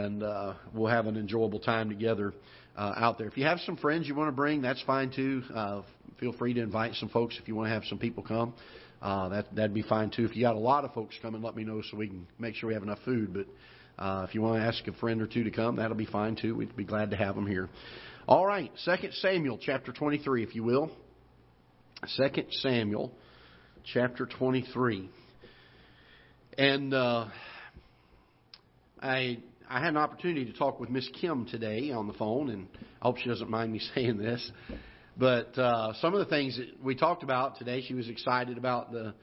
and uh, we'll have an enjoyable time together uh, out there. If you have some friends you want to bring, that's fine too. Uh, feel free to invite some folks if you want to have some people come. Uh, that that'd be fine too. If you got a lot of folks coming, let me know so we can make sure we have enough food. But uh, if you want to ask a friend or two to come, that'll be fine too. We'd be glad to have them here. All right, Second Samuel chapter 23, if you will. Second Samuel chapter 23, and uh, I I had an opportunity to talk with Miss Kim today on the phone, and I hope she doesn't mind me saying this. But uh, some of the things that we talked about today, she was excited about the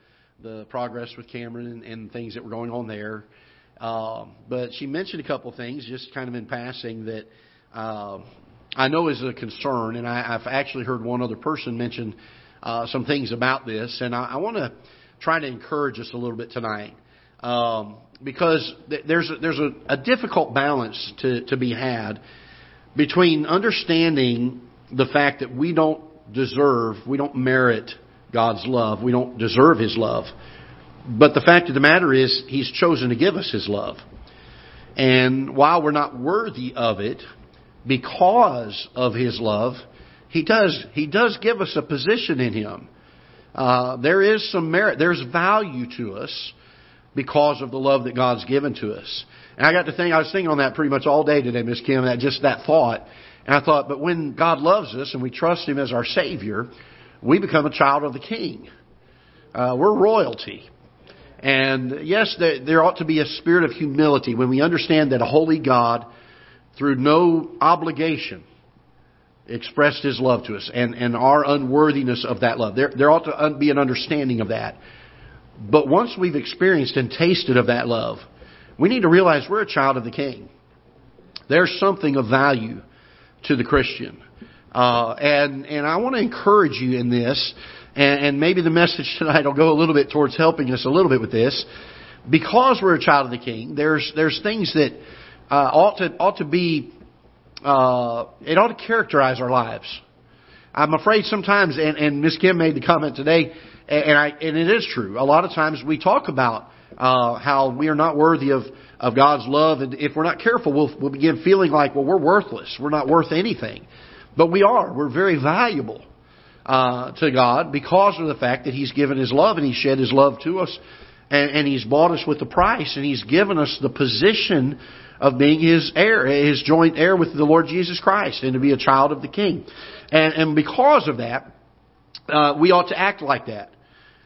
the progress with Cameron and, and things that were going on there. Uh, but she mentioned a couple things, just kind of in passing, that uh, I know is a concern, and I, I've actually heard one other person mention uh, some things about this, and I, I want to try to encourage us a little bit tonight. Um, because there's a, there's a, a difficult balance to, to be had between understanding the fact that we don't deserve, we don't merit God's love, we don't deserve His love. But the fact of the matter is, He's chosen to give us His love. And while we're not worthy of it, because of His love, He does, He does give us a position in Him. Uh, there is some merit, there's value to us because of the love that God's given to us. And I got to think, I was thinking on that pretty much all day today, Miss Kim, that just that thought. And I thought, but when God loves us and we trust Him as our Savior, we become a child of the King. Uh, we're royalty. And yes, there, there ought to be a spirit of humility when we understand that a holy God, through no obligation, expressed His love to us and, and our unworthiness of that love. There, there ought to be an understanding of that. But once we've experienced and tasted of that love, we need to realize we're a child of the King. There's something of value to the Christian. Uh, and, and I want to encourage you in this, and, and maybe the message tonight will go a little bit towards helping us a little bit with this. Because we're a child of the King, there's, there's things that uh, ought, to, ought to be, uh, it ought to characterize our lives. I'm afraid sometimes, and, and Miss Kim made the comment today, and, I, and it is true. A lot of times we talk about uh, how we are not worthy of, of God's love, and if we're not careful, we'll, we'll begin feeling like, well, we're worthless. We're not worth anything. But we are. We're very valuable uh, to God because of the fact that He's given His love and He shed His love to us, and, and He's bought us with the price, and He's given us the position of being His heir, His joint heir with the Lord Jesus Christ, and to be a child of the King. And, and because of that, uh, we ought to act like that.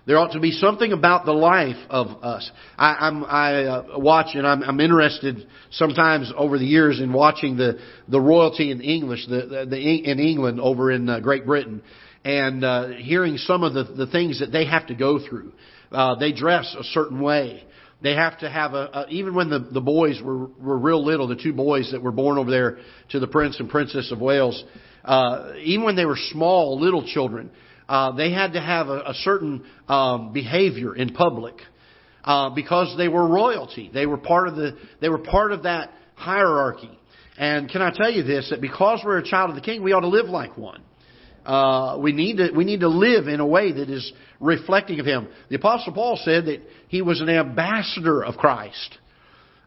There ought to be something about the life of us. I, I'm, I uh, watch and I'm, I'm interested sometimes over the years in watching the, the royalty in English, the, the, the in England over in uh, Great Britain, and uh, hearing some of the, the things that they have to go through. Uh, they dress a certain way. They have to have a, a even when the, the boys were, were real little, the two boys that were born over there to the Prince and Princess of Wales, uh, even when they were small, little children, uh, they had to have a, a certain um, behavior in public uh, because they were royalty. They were part of the. They were part of that hierarchy. And can I tell you this? That because we're a child of the King, we ought to live like one. Uh, we need to we need to live in a way that is reflecting of Him. The Apostle Paul said that he was an ambassador of Christ.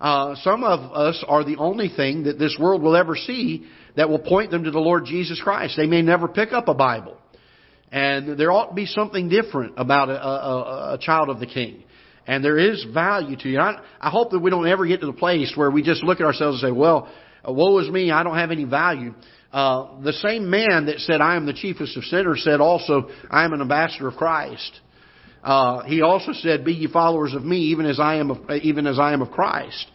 Uh, some of us are the only thing that this world will ever see that will point them to the Lord Jesus Christ. They may never pick up a Bible. And there ought to be something different about a, a, a child of the King. And there is value to you. I, I hope that we don't ever get to the place where we just look at ourselves and say, well, woe is me, I don't have any value. Uh, the same man that said, I am the chiefest of sinners said also, I am an ambassador of Christ. Uh, he also said, be ye followers of me, even as I am of, even as I am of Christ.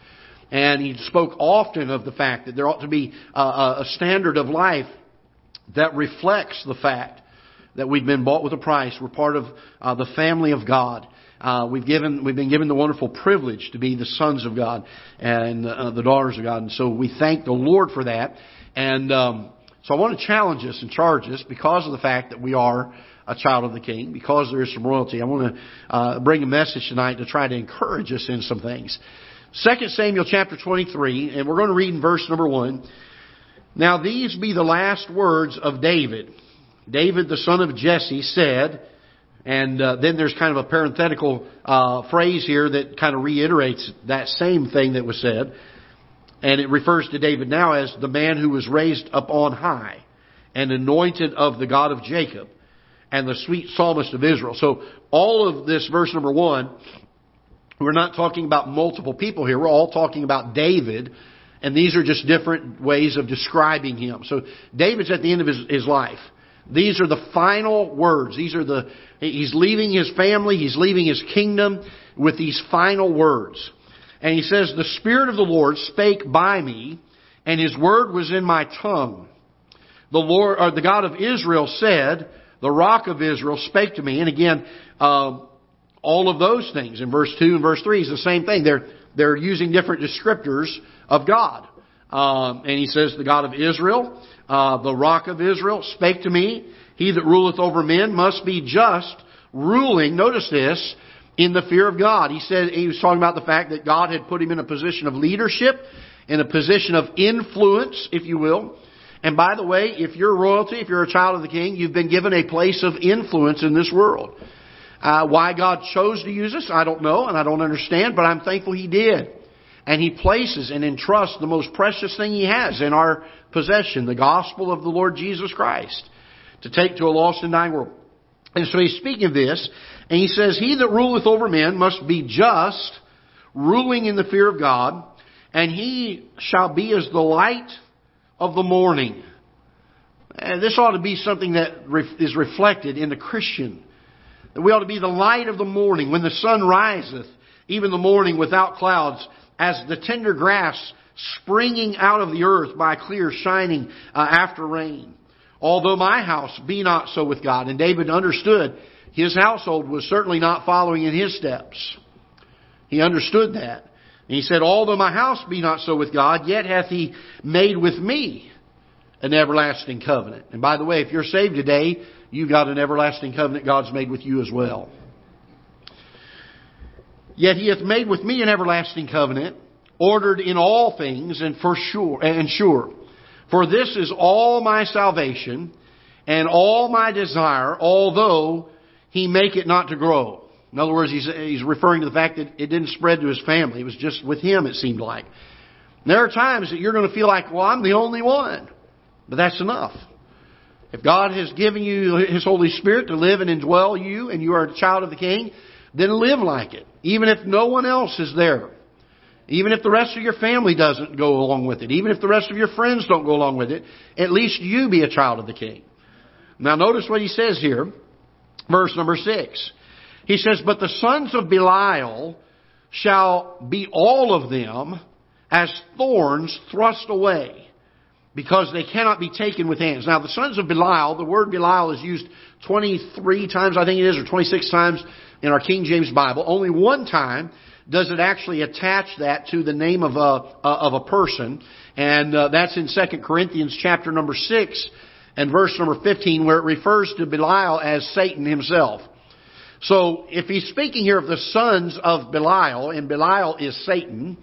And he spoke often of the fact that there ought to be a, a standard of life that reflects the fact that we've been bought with a price. We're part of uh, the family of God. Uh, we've given, we've been given the wonderful privilege to be the sons of God and uh, the daughters of God, and so we thank the Lord for that. And um, so I want to challenge us and charge us because of the fact that we are a child of the King, because there is some royalty. I want to uh, bring a message tonight to try to encourage us in some things. 2 Samuel chapter 23, and we're going to read in verse number 1. Now these be the last words of David. David, the son of Jesse, said, and uh, then there's kind of a parenthetical uh, phrase here that kind of reiterates that same thing that was said. And it refers to David now as the man who was raised up on high and anointed of the God of Jacob and the sweet psalmist of Israel. So all of this verse number one, we're not talking about multiple people here. We're all talking about David and these are just different ways of describing him. So David's at the end of his, his life. These are the final words. These are the, he's leaving his family, he's leaving his kingdom with these final words. And he says, the Spirit of the Lord spake by me, and his word was in my tongue. The Lord, or the God of Israel said, the rock of Israel spake to me. And again, uh, all of those things in verse 2 and verse 3 is the same thing. They're, they're using different descriptors of God. Um, and he says, the God of Israel, uh, the rock of Israel, spake to me. He that ruleth over men must be just, ruling, notice this, in the fear of God. He said, he was talking about the fact that God had put him in a position of leadership, in a position of influence, if you will. And by the way, if you're royalty, if you're a child of the king, you've been given a place of influence in this world. Uh, why God chose to use us, I don't know, and I don't understand, but I'm thankful He did. And He places and entrusts the most precious thing He has in our possession, the gospel of the Lord Jesus Christ, to take to a lost and dying world. And so He's speaking of this, and He says, He that ruleth over men must be just, ruling in the fear of God, and He shall be as the light of the morning. And this ought to be something that is reflected in the Christian. That we ought to be the light of the morning when the sun riseth, even the morning without clouds, as the tender grass springing out of the earth by clear shining uh, after rain. Although my house be not so with God. And David understood his household was certainly not following in his steps. He understood that. And he said, Although my house be not so with God, yet hath he made with me an everlasting covenant. And by the way, if you're saved today, you've got an everlasting covenant God's made with you as well. Yet he hath made with me an everlasting covenant, ordered in all things and for sure and sure. For this is all my salvation and all my desire, although he make it not to grow. In other words, he's, he's referring to the fact that it didn't spread to his family. It was just with him, it seemed like. there are times that you're going to feel like, well, I'm the only one. But that's enough. If God has given you His Holy Spirit to live and indwell you and you are a child of the King, then live like it. Even if no one else is there. Even if the rest of your family doesn't go along with it. Even if the rest of your friends don't go along with it. At least you be a child of the King. Now notice what he says here. Verse number six. He says, But the sons of Belial shall be all of them as thorns thrust away because they cannot be taken with hands. Now, the sons of Belial, the word Belial is used 23 times, I think it is, or 26 times in our King James Bible. Only one time does it actually attach that to the name of a, of a person, and uh, that's in 2 Corinthians chapter number 6 and verse number 15, where it refers to Belial as Satan himself. So, if he's speaking here of the sons of Belial, and Belial is Satan,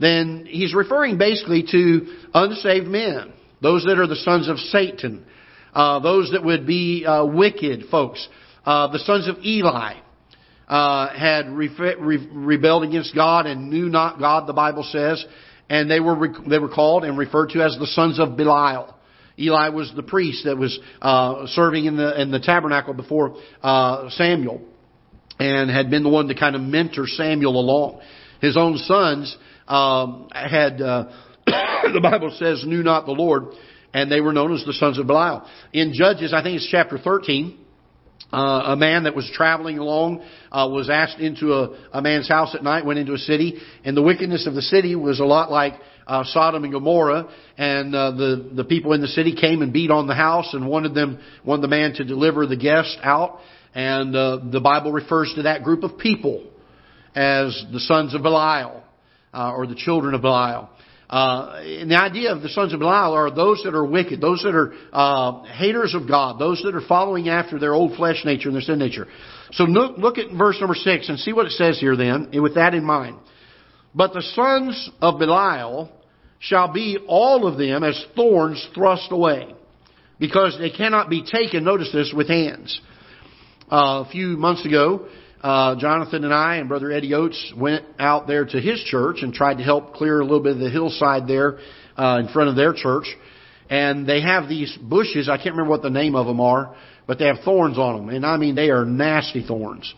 then he's referring basically to unsaved men, those that are the sons of Satan, uh, those that would be uh, wicked folks. Uh, the sons of Eli uh, had re- re- rebelled against God and knew not God, the Bible says, and they were re- they were called and referred to as the sons of Belial. Eli was the priest that was uh, serving in the in the tabernacle before uh, Samuel, and had been the one to kind of mentor Samuel along. His own sons um, had, the Bible says, knew not the Lord, and they were known as the sons of Belial. In Judges, I think it's chapter 13, uh, a man that was traveling along uh, was asked into a, a man's house at night, went into a city, and the wickedness of the city was a lot like uh, Sodom and Gomorrah, and uh, the the people in the city came and beat on the house and wanted them wanted the man to deliver the guest out, and uh, the Bible refers to that group of people as the sons of Belial uh, or the children of Belial. Uh, and the idea of the sons of Belial are those that are wicked, those that are uh, haters of God, those that are following after their old flesh nature and their sin nature. So look, look at verse number six and see what it says here then, and with that in mind. But the sons of Belial shall be all of them as thorns thrust away, because they cannot be taken, notice this, with hands. Uh, a few months ago, uh, Jonathan and I and Brother Eddie Oates went out there to his church and tried to help clear a little bit of the hillside there uh, in front of their church. And they have these bushes. I can't remember what the name of them are, but they have thorns on them, and I mean they are nasty thorns.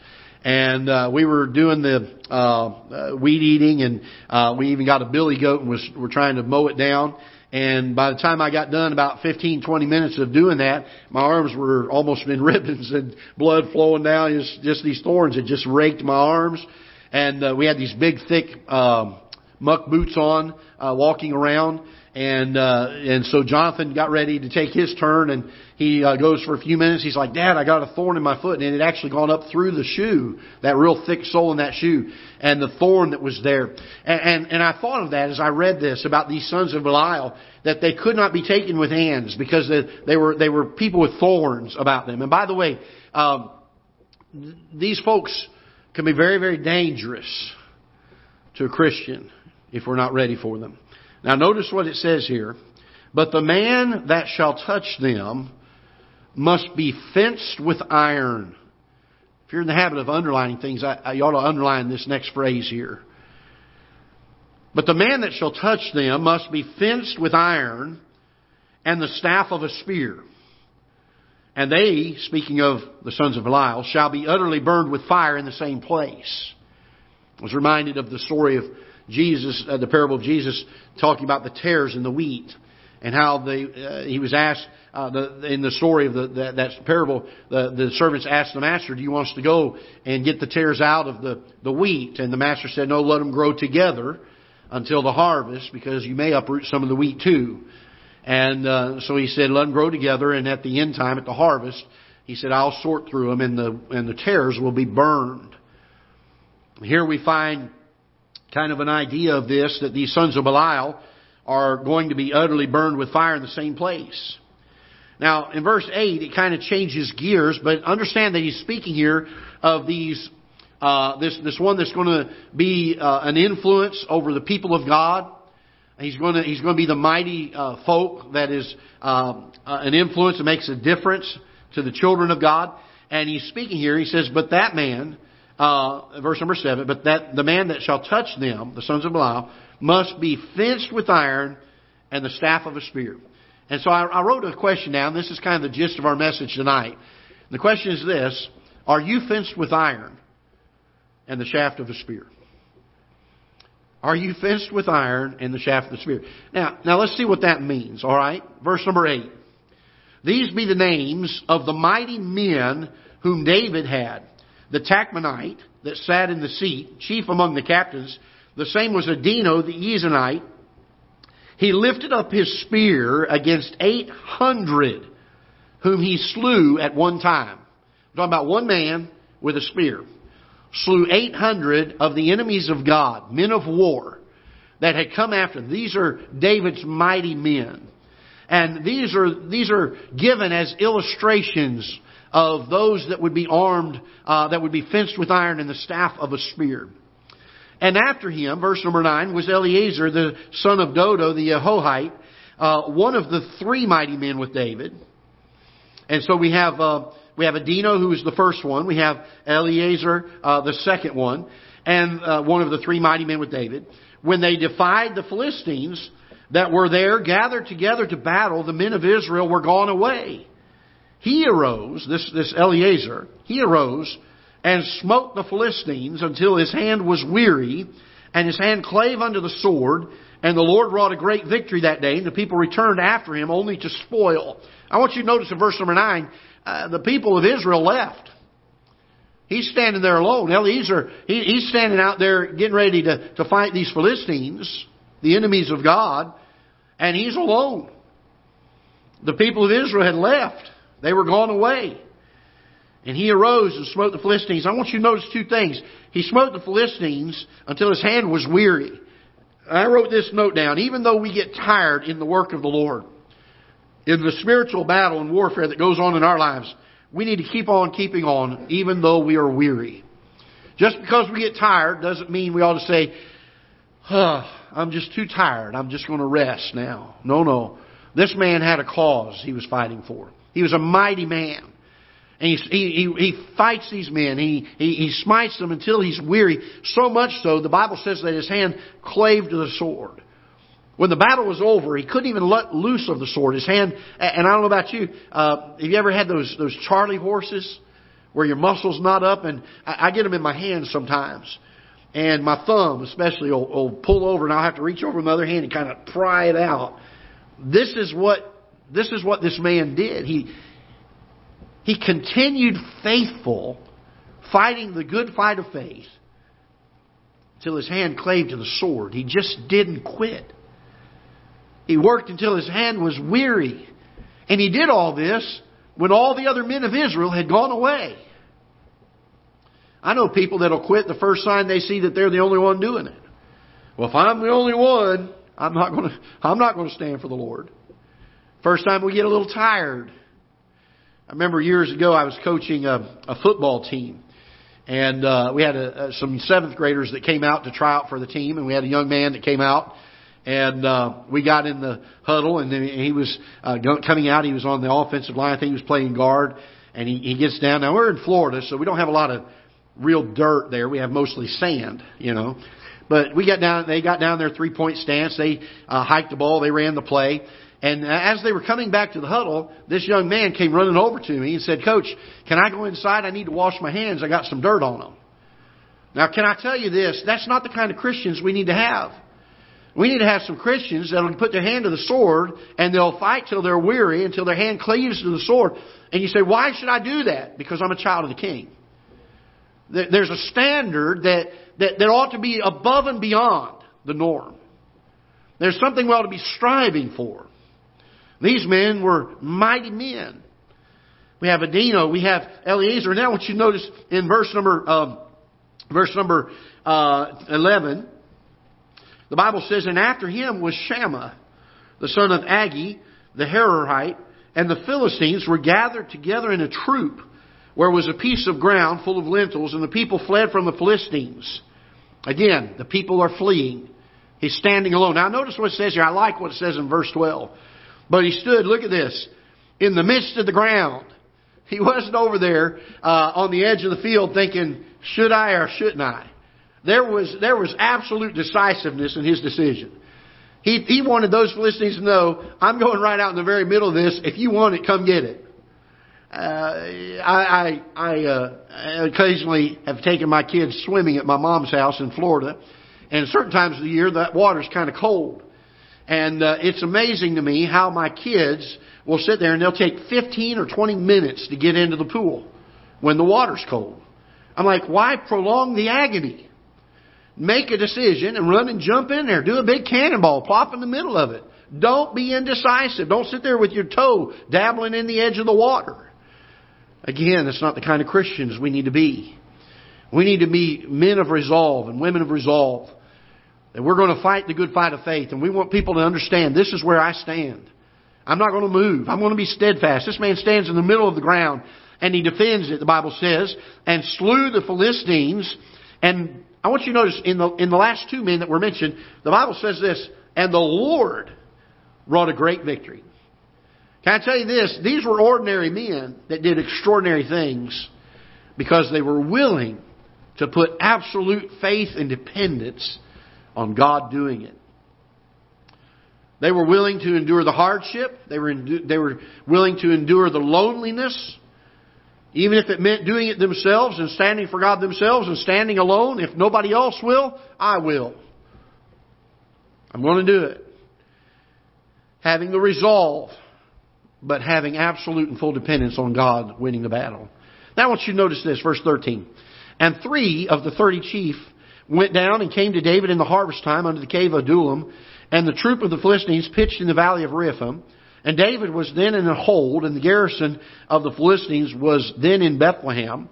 And uh, we were doing the uh, uh, weed eating, and uh, we even got a billy goat and was we're trying to mow it down. And by the time I got done, about 15, 20 minutes of doing that, my arms were almost in ribbons and blood flowing down. Just, just these thorns had just raked my arms. And uh, we had these big, thick um, muck boots on, uh, walking around. And uh, and so Jonathan got ready to take his turn, and he uh, goes for a few minutes. He's like, "Dad, I got a thorn in my foot, and it had actually gone up through the shoe, that real thick sole in that shoe, and the thorn that was there." And and, and I thought of that as I read this about these sons of Belial, that they could not be taken with hands because they, they were they were people with thorns about them. And by the way, um, these folks can be very very dangerous to a Christian if we're not ready for them. Now notice what it says here. But the man that shall touch them must be fenced with iron. If you're in the habit of underlining things, I, I ought to underline this next phrase here. But the man that shall touch them must be fenced with iron and the staff of a spear. And they, speaking of the sons of Belial, shall be utterly burned with fire in the same place. I was reminded of the story of Jesus, uh, the parable of Jesus talking about the tares in the wheat and how they, uh, he was asked uh, the, in the story of the, that, that parable, the, the servants asked the master, "Do you want us to go and get the tares out of the the wheat?" And the master said, "No, let them grow together until the harvest, because you may uproot some of the wheat too." And uh, so he said, "Let them grow together, and at the end time, at the harvest, he said, I'll sort through them, and the and the tares will be burned." Here we find kind of an idea of this that these sons of Belial are going to be utterly burned with fire in the same place. Now, in verse 8, it kind of changes gears, but understand that he's speaking here of these, uh, this, this one that's going to be uh, an influence over the people of God. He's going to, he's going to be the mighty uh, folk that is um, uh, an influence that makes a difference to the children of God. And he's speaking here, he says, But that man, uh, verse number seven, but that the man that shall touch them, the sons of Belial, must be fenced with iron and the staff of a spear. And so I, I wrote a question down. This is kind of the gist of our message tonight. The question is this Are you fenced with iron and the shaft of a spear? Are you fenced with iron and the shaft of the spear? Now, now let's see what that means, all right? Verse number 8. These be the names of the mighty men whom David had the Tachmonite that sat in the seat, chief among the captains. The same was Adino the Ezonite. He lifted up his spear against 800 whom he slew at one time. I'm talking about one man with a spear. Slew 800 of the enemies of God, men of war, that had come after him. These are David's mighty men. And these are, these are given as illustrations of those that would be armed, uh, that would be fenced with iron and the staff of a spear. And after him, verse number 9, was Eleazar, the son of Dodo, the Ahohite, uh, one of the three mighty men with David. And so we have, uh, we have Adino, who is the first one. We have Eleazar, uh, the second one. And uh, one of the three mighty men with David. When they defied the Philistines that were there gathered together to battle, the men of Israel were gone away. He arose, this, this Eleazar, he arose and smote the Philistines until his hand was weary, and his hand clave unto the sword, and the Lord wrought a great victory that day, and the people returned after him only to spoil. I want you to notice in verse number 9, uh, the people of Israel left. He's standing there alone. Eleazar, he, he's standing out there getting ready to, to fight these Philistines, the enemies of God, and he's alone. The people of Israel had left. They were gone away. And he arose and smote the Philistines. I want you to notice two things. He smote the Philistines until his hand was weary. I wrote this note down. Even though we get tired in the work of the Lord, in the spiritual battle and warfare that goes on in our lives, we need to keep on keeping on even though we are weary. Just because we get tired doesn't mean we ought to say, huh, I'm just too tired. I'm just going to rest now. No, no. This man had a cause he was fighting for. He was a mighty man. And he, he, he fights these men. He, he, he smites them until he's weary. So much so, the Bible says that his hand clave to the sword. When the battle was over, he couldn't even let loose of the sword. His hand, and I don't know about you, uh, have you ever had those, those Charlie horses where your muscles knot up? And I, I get them in my hands sometimes. And my thumb, especially, will, will pull over and I'll have to reach over with my other hand and kind of pry it out. This is what, this is what this man did. He, he continued faithful, fighting the good fight of faith, till his hand clave to the sword. He just didn't quit. He worked until his hand was weary. And he did all this when all the other men of Israel had gone away. I know people that'll quit the first sign they see that they're the only one doing it. Well, if I'm the only one, I'm not going to, I'm not going to stand for the Lord. First time we get a little tired. I remember years ago I was coaching a, a football team. And uh, we had a, a, some seventh graders that came out to try out for the team, and we had a young man that came out and uh, we got in the huddle, and then he was uh, coming out. He was on the offensive line. I think he was playing guard, and he, he gets down. Now we're in Florida, so we don't have a lot of real dirt there. We have mostly sand, you know. But we got down. They got down their three point stance. They uh, hiked the ball. They ran the play. And as they were coming back to the huddle, this young man came running over to me and said, "Coach, can I go inside? I need to wash my hands. I got some dirt on them." Now, can I tell you this? That's not the kind of Christians we need to have. We need to have some Christians that'll put their hand to the sword and they'll fight till they're weary until their hand cleaves to the sword. And you say, why should I do that? Because I'm a child of the King. There's a standard that, that, that ought to be above and beyond the norm. There's something we ought to be striving for. These men were mighty men. We have Adino, we have Eleazar. Now, what you notice in verse number um, verse number uh, eleven, the Bible says, and after him was Shammah, the son of Agee, the Hararite, and the Philistines were gathered together in a troop, where was a piece of ground full of lentils, and the people fled from the Philistines. Again, the people are fleeing. He's standing alone. Now notice what it says here. I like what it says in verse 12. But he stood, look at this, in the midst of the ground. He wasn't over there uh, on the edge of the field thinking, should I or shouldn't I? There was, there was absolute decisiveness in his decision. He, he wanted those Philistines to know, I'm going right out in the very middle of this. If you want it, come get it. Uh, I, I, I uh, occasionally have taken my kids swimming at my mom's house in Florida, and certain times of the year that water's kind of cold. And uh, it's amazing to me how my kids will sit there and they'll take 15 or 20 minutes to get into the pool when the water's cold. I'm like, why prolong the agony? Make a decision and run and jump in there. Do a big cannonball. Plop in the middle of it. Don't be indecisive. Don't sit there with your toe dabbling in the edge of the water. Again, that's not the kind of Christians we need to be. We need to be men of resolve and women of resolve. That we're going to fight the good fight of faith. And we want people to understand this is where I stand. I'm not going to move. I'm going to be steadfast. This man stands in the middle of the ground and he defends it, the Bible says, and slew the Philistines and I want you to notice in the, in the last two men that were mentioned, the Bible says this, and the Lord wrought a great victory. Can I tell you this? These were ordinary men that did extraordinary things because they were willing to put absolute faith and dependence on God doing it. They were willing to endure the hardship. They were, they were willing to endure the loneliness. Even if it meant doing it themselves and standing for God themselves and standing alone, if nobody else will, I will. I'm going to do it. Having the resolve, but having absolute and full dependence on God winning the battle. Now I want you to notice this, verse 13. And three of the thirty chief went down and came to David in the harvest time under the cave of Adullam, and the troop of the Philistines pitched in the valley of Rephaim. And David was then in a hold, and the garrison of the Philistines was then in Bethlehem.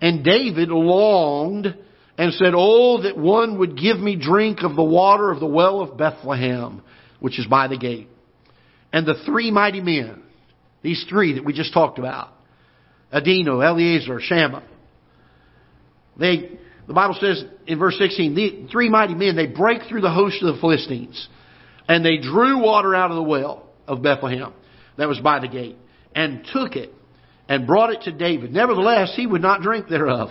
And David longed and said, Oh, that one would give me drink of the water of the well of Bethlehem, which is by the gate. And the three mighty men, these three that we just talked about, Adino, Eleazar, Shammah, they, the Bible says in verse 16, the three mighty men, they break through the host of the Philistines, and they drew water out of the well of Bethlehem that was by the gate and took it and brought it to David. Nevertheless, he would not drink thereof,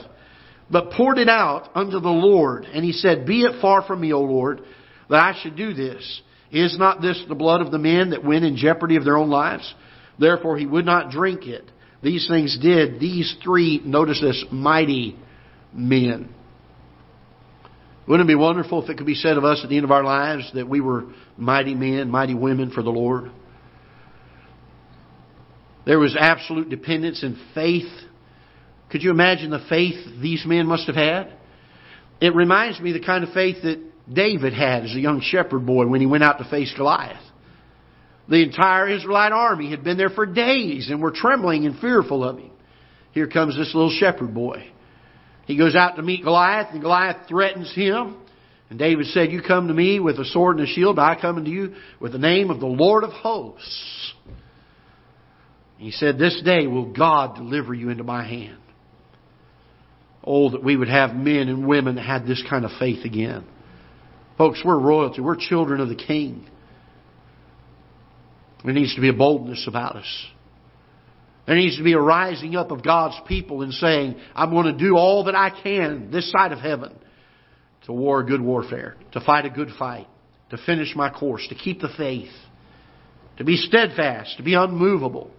but poured it out unto the Lord. And he said, Be it far from me, O Lord, that I should do this. Is not this the blood of the men that went in jeopardy of their own lives? Therefore he would not drink it. These things did these three, notice this, mighty men. Wouldn't it be wonderful if it could be said of us at the end of our lives that we were mighty men, mighty women for the Lord? There was absolute dependence and faith. Could you imagine the faith these men must have had? It reminds me the kind of faith that David had as a young shepherd boy when he went out to face Goliath. The entire Israelite army had been there for days and were trembling and fearful of him. Here comes this little shepherd boy. He goes out to meet Goliath, and Goliath threatens him. And David said, You come to me with a sword and a shield, I come unto you with the name of the Lord of hosts. He said, This day will God deliver you into my hand. Oh, that we would have men and women that had this kind of faith again. Folks, we're royalty. We're children of the King. There needs to be a boldness about us. There needs to be a rising up of God's people and saying, I'm going to do all that I can this side of heaven to war a good warfare, to fight a good fight, to finish my course, to keep the faith, to be steadfast, to be unmovable.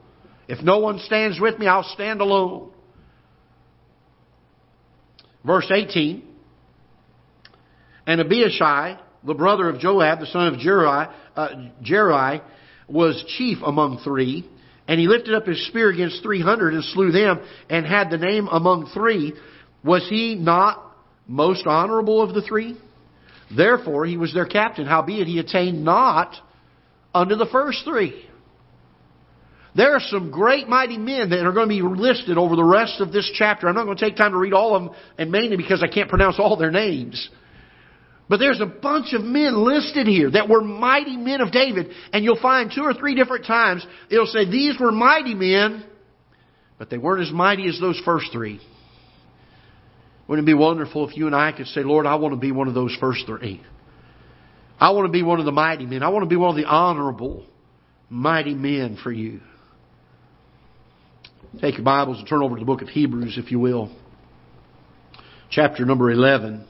If no one stands with me, I'll stand alone. Verse 18. And Abishai, the brother of Joab, the son of Jeruiah, uh, Jeruiah was chief among three, and he lifted up his spear against three hundred and slew them, and had the name among three. Was he not most honorable of the three? Therefore he was their captain, howbeit he attained not unto the first three. There are some great mighty men that are going to be listed over the rest of this chapter. I'm not going to take time to read all of them, and mainly because I can't pronounce all their names. But there's a bunch of men listed here that were mighty men of David. And you'll find two or three different times it'll say these were mighty men, but they weren't as mighty as those first three. Wouldn't it be wonderful if you and I could say, Lord, I want to be one of those first three. I want to be one of the mighty men. I want to be one of the honorable, mighty men for you. Take your Bibles and turn over to the book of Hebrews, if you will. Chapter number 11.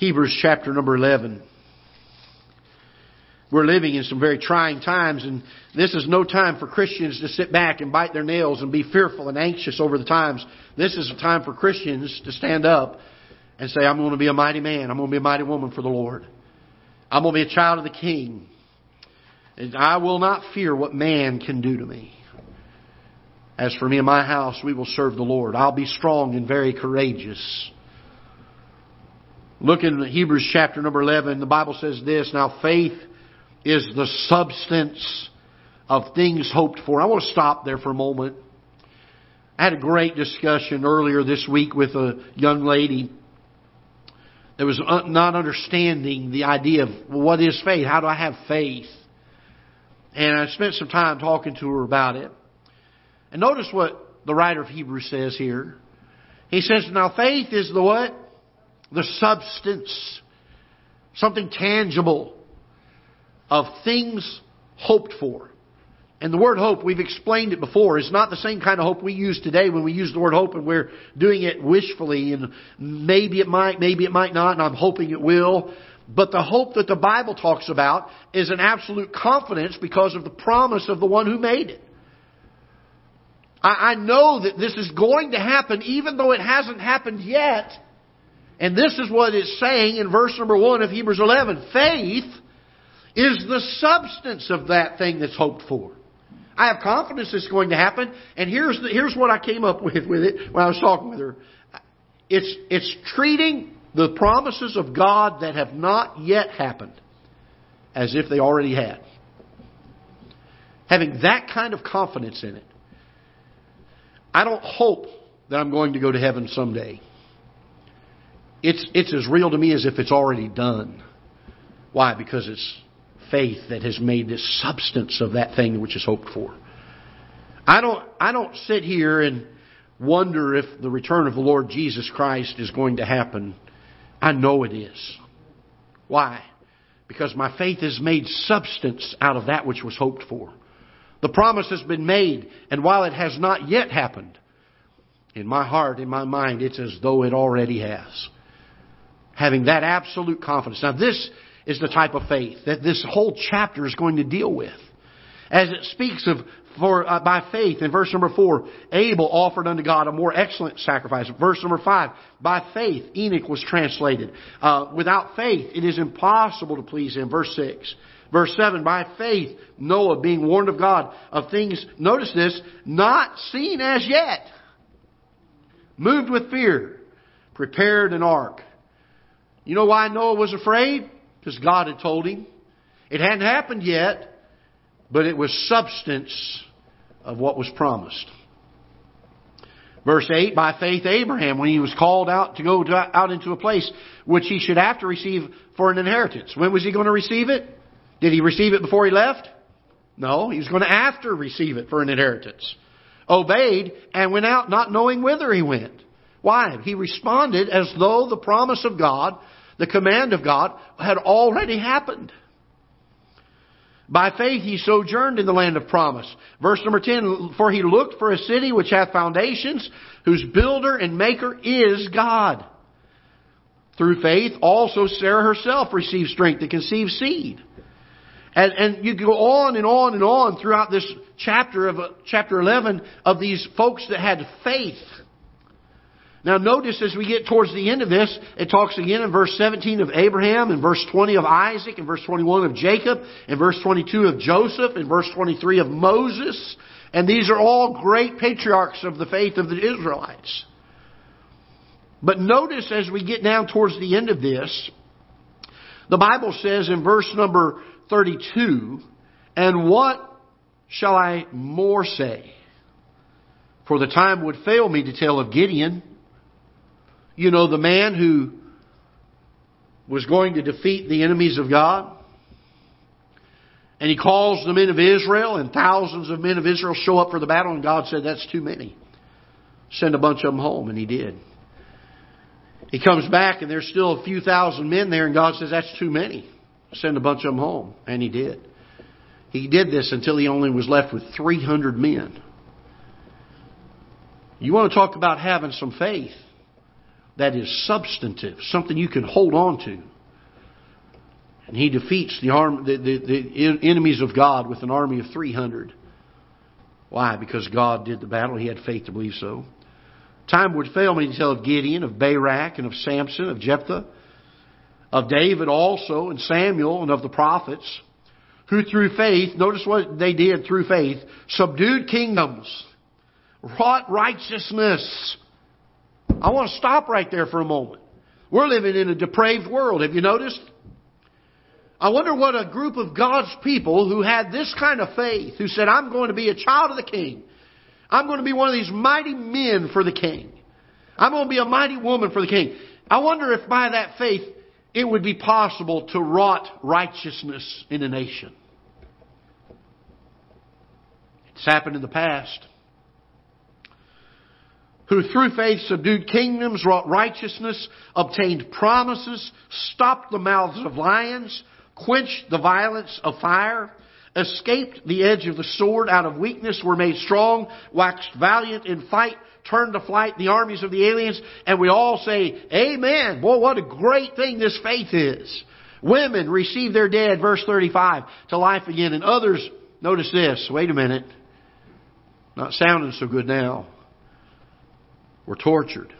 Hebrews chapter number 11. We're living in some very trying times, and this is no time for Christians to sit back and bite their nails and be fearful and anxious over the times. This is a time for Christians to stand up and say, I'm going to be a mighty man. I'm going to be a mighty woman for the Lord. I'm going to be a child of the King. And I will not fear what man can do to me. As for me and my house, we will serve the Lord. I'll be strong and very courageous. Look in Hebrews chapter number 11. The Bible says this, Now faith is the substance of things hoped for. I want to stop there for a moment. I had a great discussion earlier this week with a young lady that was uh, not understanding the idea of well, what is faith? How do I have faith? And I spent some time talking to her about it. And notice what the writer of Hebrews says here. He says, Now faith is the what? The substance, something tangible of things hoped for. And the word hope, we've explained it before, is not the same kind of hope we use today when we use the word hope and we're doing it wishfully and maybe it might, maybe it might not, and I'm hoping it will. But the hope that the Bible talks about is an absolute confidence because of the promise of the one who made it. I, know that this is going to happen even though it hasn't happened yet. And this is what it's saying in verse number 1 of Hebrews 11. Faith is the substance of that thing that's hoped for. I have confidence it's going to happen. And here's, the, here's what I came up with with it when I was talking with her. It's, it's treating the promises of God that have not yet happened as if they already had. Having that kind of confidence in it. I don't hope that I'm going to go to heaven someday. It's, it's as real to me as if it's already done. Why? Because it's faith that has made this substance of that thing which is hoped for. I don't, I don't sit here and wonder if the return of the Lord Jesus Christ is going to happen. I know it is. Why? Because my faith has made substance out of that which was hoped for. The promise has been made, and while it has not yet happened, in my heart, in my mind, it's as though it already has. Having that absolute confidence. Now this is the type of faith that this whole chapter is going to deal with. As it speaks of for uh, by faith in verse number four, Abel offered unto God a more excellent sacrifice. Verse number five, by faith Enoch was translated. Uh, without faith, it is impossible to please Him. Verse six. Verse 7, by faith, Noah being warned of God of things, notice this, not seen as yet, moved with fear, prepared an ark. You know why Noah was afraid? Because God had told him. It hadn't happened yet, but it was substance of what was promised. Verse 8, by faith Abraham, when he was called out to go to, out into a place which he should have to receive for an inheritance. When was he going to receive it? Did he receive it before he left? No, he was going to after receive it for an inheritance. Obeyed and went out not knowing whither he went. Why? He responded as though the promise of God, the command of God, had already happened. By faith he sojourned in the land of promise. Verse number 10, for he looked for a city which hath foundations, whose builder and maker is God. Through faith also Sarah herself received strength to conceive seed. And, and you go on and on and on throughout this chapter of chapter 11 of these folks that had faith. Now notice as we get towards the end of this, it talks again in verse 17 of Abraham, in verse 20 of Isaac, in verse 21 of Jacob, in verse 22 of Joseph, in verse 23 of Moses. And these are all great patriarchs of the faith of the Israelites. But notice as we get down towards the end of this, the Bible says in verse number 32, And what shall I more say? For the time would fail me to tell of Gideon you know, the man who was going to defeat the enemies of God. And he calls the men of Israel, and thousands of men of Israel show up for the battle, and God said, That's too many. Send a bunch of them home, and he did. He comes back, and there's still a few thousand men there, and God says, That's too many. Send a bunch of them home, and he did. He did this until he only was left with 300 men. You want to talk about having some faith that is substantive, something you can hold on to. And he defeats the, arm, the, the, the enemies of God with an army of 300. Why? Because God did the battle. He had faith to believe so. Time would fail me to tell of Gideon, of Barak, and of Samson, of Jephthah, of David also, and Samuel, and of the prophets, who through faith, notice what they did through faith, subdued kingdoms, wrought righteousness, I want to stop right there for a moment. We're living in a depraved world. Have you noticed? I wonder what a group of God's people who had this kind of faith, who said, I'm going to be a child of the King. I'm going to be one of these mighty men for the King. I'm going to be a mighty woman for the King. I wonder if by that faith it would be possible to wrought righteousness in a nation. It's happened in the past who through faith subdued kingdoms, wrought righteousness, obtained promises, stopped the mouths of lions, quenched the violence of fire, escaped the edge of the sword, out of weakness were made strong, waxed valiant in fight, turned to flight the armies of the aliens, and we all say, Amen. Boy, what a great thing this faith is. Women receive their dead, verse 35, to life again, and others, notice this, wait a minute, not sounding so good now were tortured,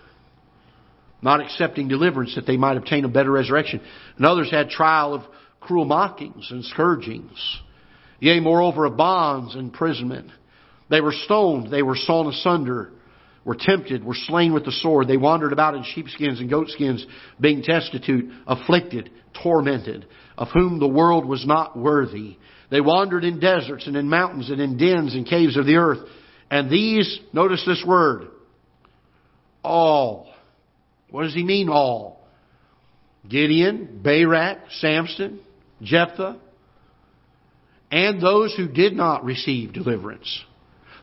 not accepting deliverance that they might obtain a better resurrection. And others had trial of cruel mockings and scourgings. Yea, moreover, of bonds and imprisonment. They were stoned, they were sawn asunder, were tempted, were slain with the sword. They wandered about in sheepskins and goatskins, being destitute, afflicted, tormented, of whom the world was not worthy. They wandered in deserts and in mountains and in dens and caves of the earth. And these, notice this word, all. What does he mean, all? Gideon, Barak, Samson, Jephthah, and those who did not receive deliverance.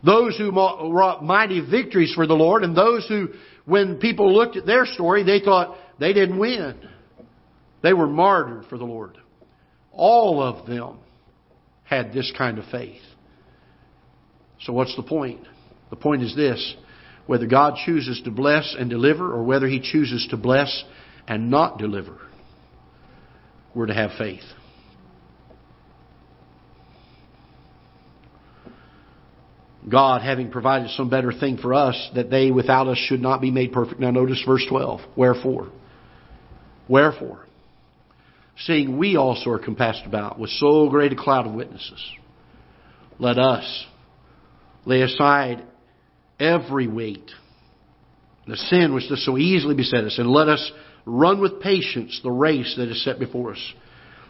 Those who wrought mighty victories for the Lord, and those who, when people looked at their story, they thought they didn't win. They were martyred for the Lord. All of them had this kind of faith. So what's the point? The point is this. Whether God chooses to bless and deliver or whether He chooses to bless and not deliver, we're to have faith. God having provided some better thing for us, that they without us should not be made perfect. Now notice verse 12. Wherefore? Wherefore? Seeing we also are compassed about with so great a cloud of witnesses, let us lay aside every weight, the sin which does so easily beset us, and let us run with patience the race that is set before us.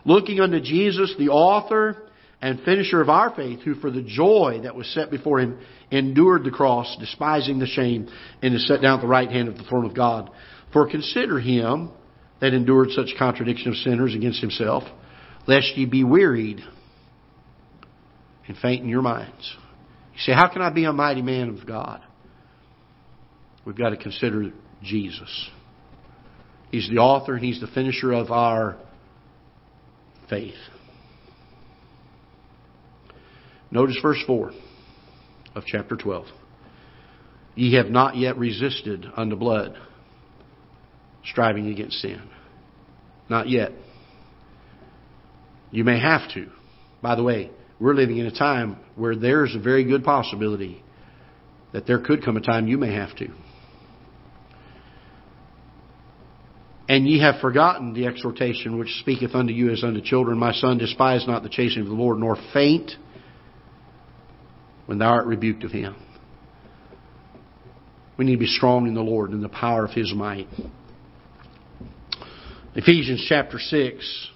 Looking unto Jesus, the author and finisher of our faith, who for the joy that was set before him endured the cross, despising the shame, and is set down at the right hand of the throne of God. For consider him that endured such contradiction of sinners against himself, lest ye be wearied and faint in your minds. You say, how can I be a mighty man of God? We've got to consider Jesus. He's the author and He's the finisher of our faith. Notice verse 4 of chapter 12. Ye have not yet resisted unto blood, striving against sin. Not yet. You may have to. By the way, we're living in a time where there's a very good possibility that there could come a time you may have to. And ye have forgotten the exhortation which speaketh unto you as unto children, My son, despise not the chastening of the Lord, nor faint when thou art rebuked of him. We need to be strong in the Lord and in the power of his might. Ephesians chapter 6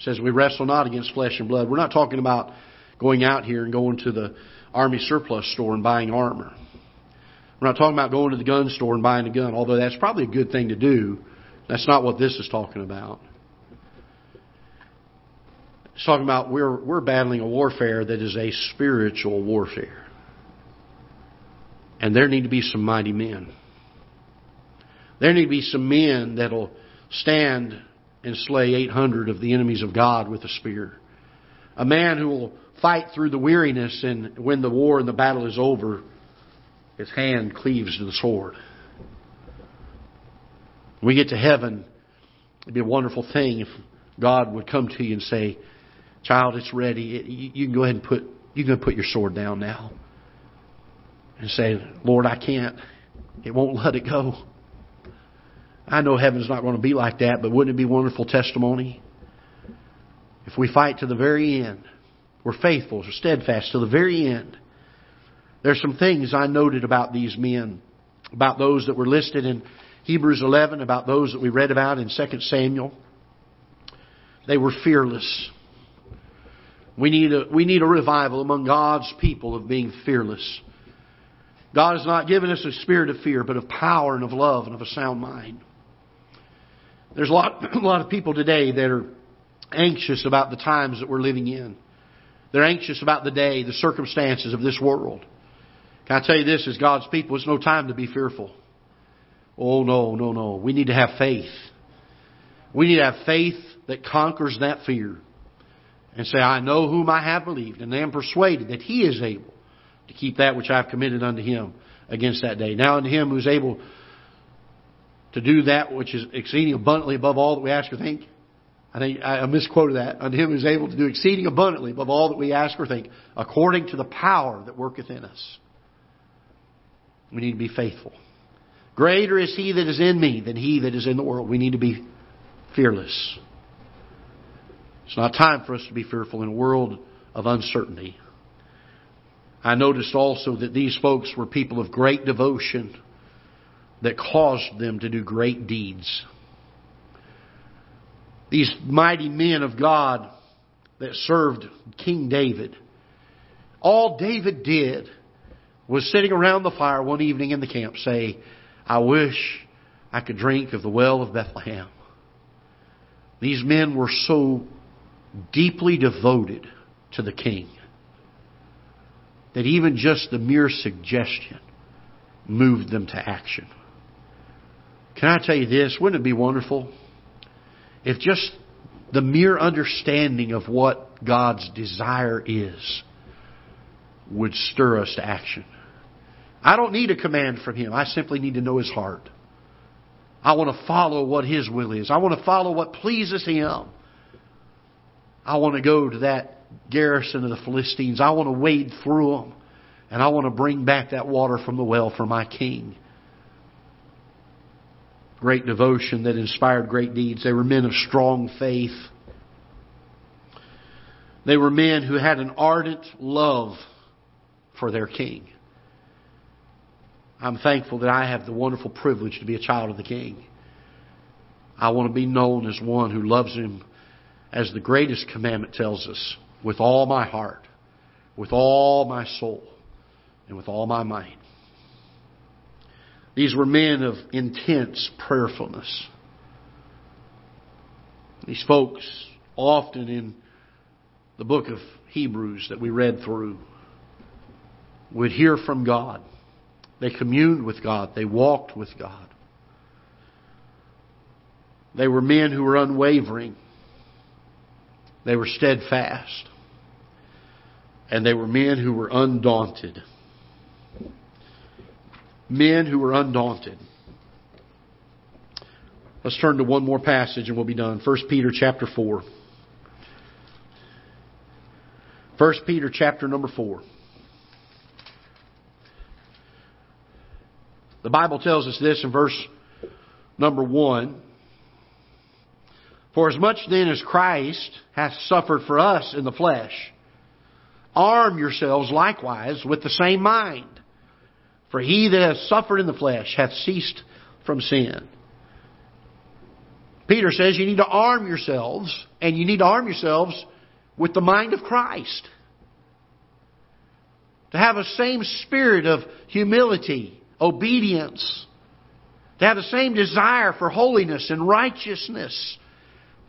says we wrestle not against flesh and blood. We're not talking about going out here and going to the army surplus store and buying armor. We're not talking about going to the gun store and buying a gun, although that's probably a good thing to do. That's not what this is talking about. It's talking about we're, we're battling a warfare that is a spiritual warfare. And there need to be some mighty men. There need to be some men that'll stand and slay 800 of the enemies of God with a spear. A man who will fight through the weariness and when the war and the battle is over, his hand cleaves to the sword. When we get to heaven, it'd be a wonderful thing if God would come to you and say, Child, it's ready. You can go ahead and put you can put your sword down now. And say, Lord, I can't. It won't let it go. I know heaven's not going to be like that, but wouldn't it be wonderful testimony? If we fight to the very end, we're faithful, we're steadfast to the very end. There's some things I noted about these men, about those that were listed in Hebrews 11, about those that we read about in 2 Samuel. They were fearless. We need a, we need a revival among God's people of being fearless. God has not given us a spirit of fear, but of power and of love and of a sound mind. There's a lot, a lot of people today that are anxious about the times that we're living in. They're anxious about the day, the circumstances of this world. Can I tell you this, as God's people, it's no time to be fearful. Oh, no, no, no. We need to have faith. We need to have faith that conquers that fear and say, I know whom I have believed, and am persuaded that he is able to keep that which I have committed unto him against that day. Now unto him who's able to do that which is exceeding abundantly above all that we ask or think. I think I misquoted that. Unto him who's able to do exceeding abundantly above all that we ask or think, according to the power that worketh in us. We need to be faithful. Greater is he that is in me than he that is in the world. We need to be fearless. It's not time for us to be fearful in a world of uncertainty. I noticed also that these folks were people of great devotion that caused them to do great deeds. These mighty men of God that served King David, all David did was sitting around the fire one evening in the camp say, I wish I could drink of the well of Bethlehem. These men were so deeply devoted to the king that even just the mere suggestion moved them to action. Can I tell you this? Wouldn't it be wonderful if just the mere understanding of what God's desire is would stir us to action. I don't need a command from Him. I simply need to know His heart. I want to follow what His will is. I want to follow what pleases Him. I want to go to that garrison of the Philistines. I want to wade through them. And I want to bring back that water from the well for my king. Great devotion that inspired great deeds. They were men of strong faith. They were men who had an ardent love for their king. I'm thankful that I have the wonderful privilege to be a child of the king. I want to be known as one who loves him as the greatest commandment tells us with all my heart, with all my soul, and with all my mind. These were men of intense prayerfulness. These folks, often in the book of Hebrews that we read through, would hear from God. They communed with God. They walked with God. They were men who were unwavering. They were steadfast. And they were men who were undaunted. Men who were undaunted. Let's turn to one more passage and we'll be done. 1 Peter chapter 4. 1 Peter chapter number 4. The Bible tells us this in verse number 1. For as much then as Christ hath suffered for us in the flesh, arm yourselves likewise with the same mind. For he that hath suffered in the flesh hath ceased from sin. Peter says you need to arm yourselves, and you need to arm yourselves with the mind of Christ. To have a same spirit of humility, obedience, to have the same desire for holiness and righteousness.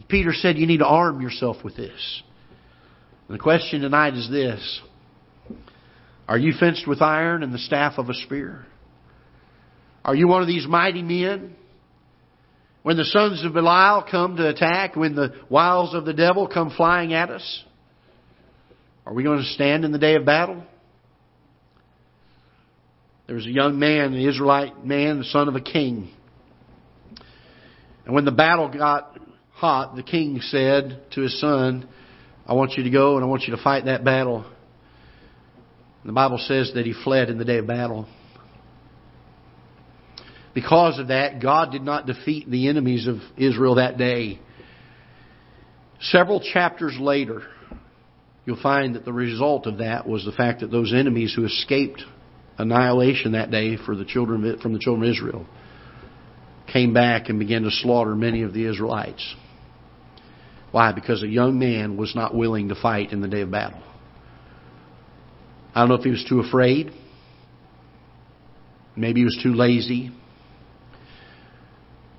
Peter said you need to arm yourself with this. And the question tonight is this Are you fenced with iron and the staff of a spear? Are you one of these mighty men? When the sons of Belial come to attack, when the wiles of the devil come flying at us, are we going to stand in the day of battle? There was a young man, an Israelite man, the son of a king. And when the battle got hot, the king said to his son, I want you to go and I want you to fight that battle. The Bible says that he fled in the day of battle. Because of that, God did not defeat the enemies of Israel that day. Several chapters later, you'll find that the result of that was the fact that those enemies who escaped annihilation that day for the children from the children of Israel came back and began to slaughter many of the Israelites. Why? Because a young man was not willing to fight in the day of battle. I don't know if he was too afraid. Maybe he was too lazy.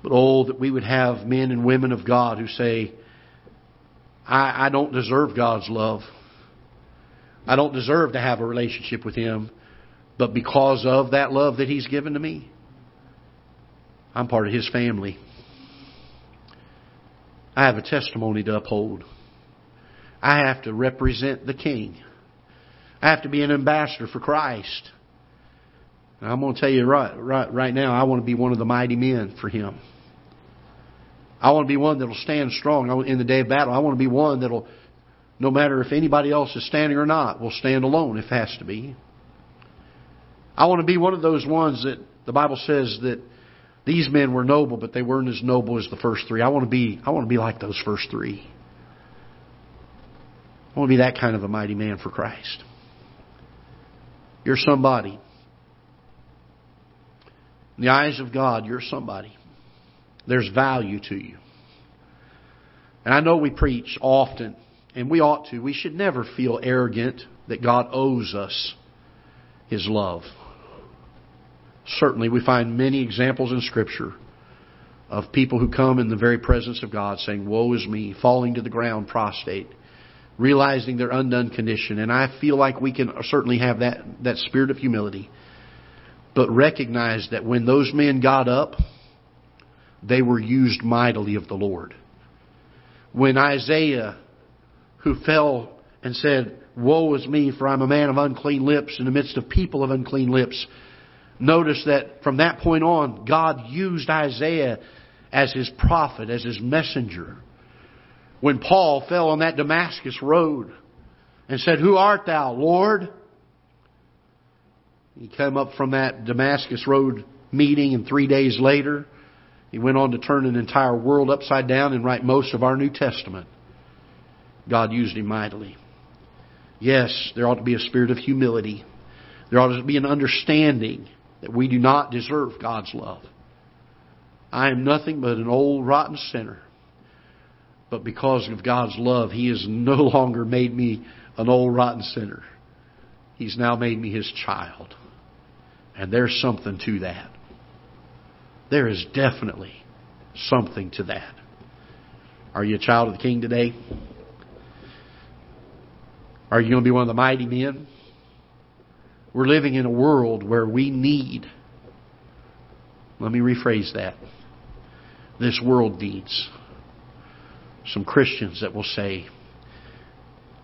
But oh, that we would have men and women of God who say, I, I don't deserve God's love. I don't deserve to have a relationship with Him. But because of that love that He's given to me, I'm part of His family. I have a testimony to uphold. I have to represent the King. I have to be an ambassador for Christ. And I'm going to tell you right, right, right now, I want to be one of the mighty men for Him. I want to be one that will stand strong in the day of battle. I want to be one that will, no matter if anybody else is standing or not, will stand alone if it has to be. I want to be one of those ones that the Bible says that these men were noble, but they weren't as noble as the first three. I want to be, I want to be like those first three. I want to be that kind of a mighty man for Christ. You're somebody. In the eyes of God, you're somebody. There's value to you. And I know we preach often, and we ought to. We should never feel arrogant that God owes us His love. Certainly, we find many examples in Scripture of people who come in the very presence of God saying, Woe is me, falling to the ground prostrate, realizing their undone condition. And I feel like we can certainly have that, that spirit of humility. But recognize that when those men got up, they were used mightily of the Lord. When Isaiah, who fell and said, Woe is me, for I'm a man of unclean lips in the midst of people of unclean lips. Notice that from that point on, God used Isaiah as his prophet, as his messenger. When Paul fell on that Damascus road and said, Who art thou, Lord? He came up from that Damascus road meeting, and three days later, he went on to turn an entire world upside down and write most of our New Testament. God used him mightily. Yes, there ought to be a spirit of humility. There ought to be an understanding that we do not deserve God's love. I am nothing but an old rotten sinner. But because of God's love, He has no longer made me an old rotten sinner. He's now made me His child. And there's something to that. There is definitely something to that. Are you a child of the King today? Are you going to be one of the mighty men? We're living in a world where we need, let me rephrase that. This world needs some Christians that will say,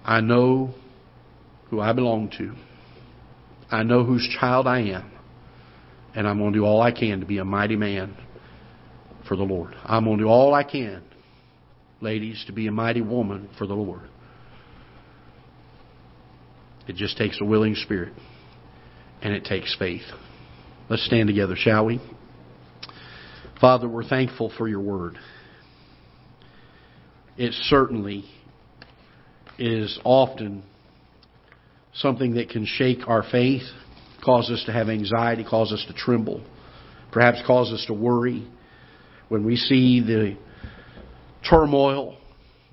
I know who I belong to. I know whose child I am. And I'm going to do all I can to be a mighty man for the Lord. I'm going to do all I can, ladies, to be a mighty woman for the Lord. It just takes a willing spirit and it takes faith. Let's stand together, shall we? Father, we're thankful for your word. It certainly is often something that can shake our faith, cause us to have anxiety, cause us to tremble, perhaps cause us to worry when we see the turmoil,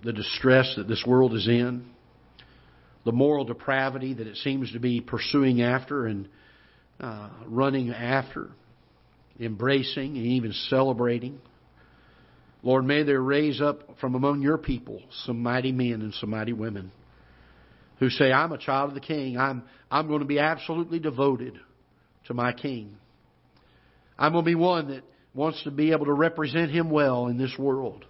the distress that this world is in the moral depravity that it seems to be pursuing after and uh, running after, embracing, and even celebrating. Lord, may there raise up from among your people some mighty men and some mighty women who say, I'm a child of the King. I'm, I'm going to be absolutely devoted to my King. I'm going to be one that wants to be able to represent Him well in this world.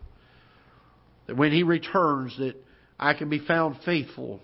That when He returns, that I can be found faithful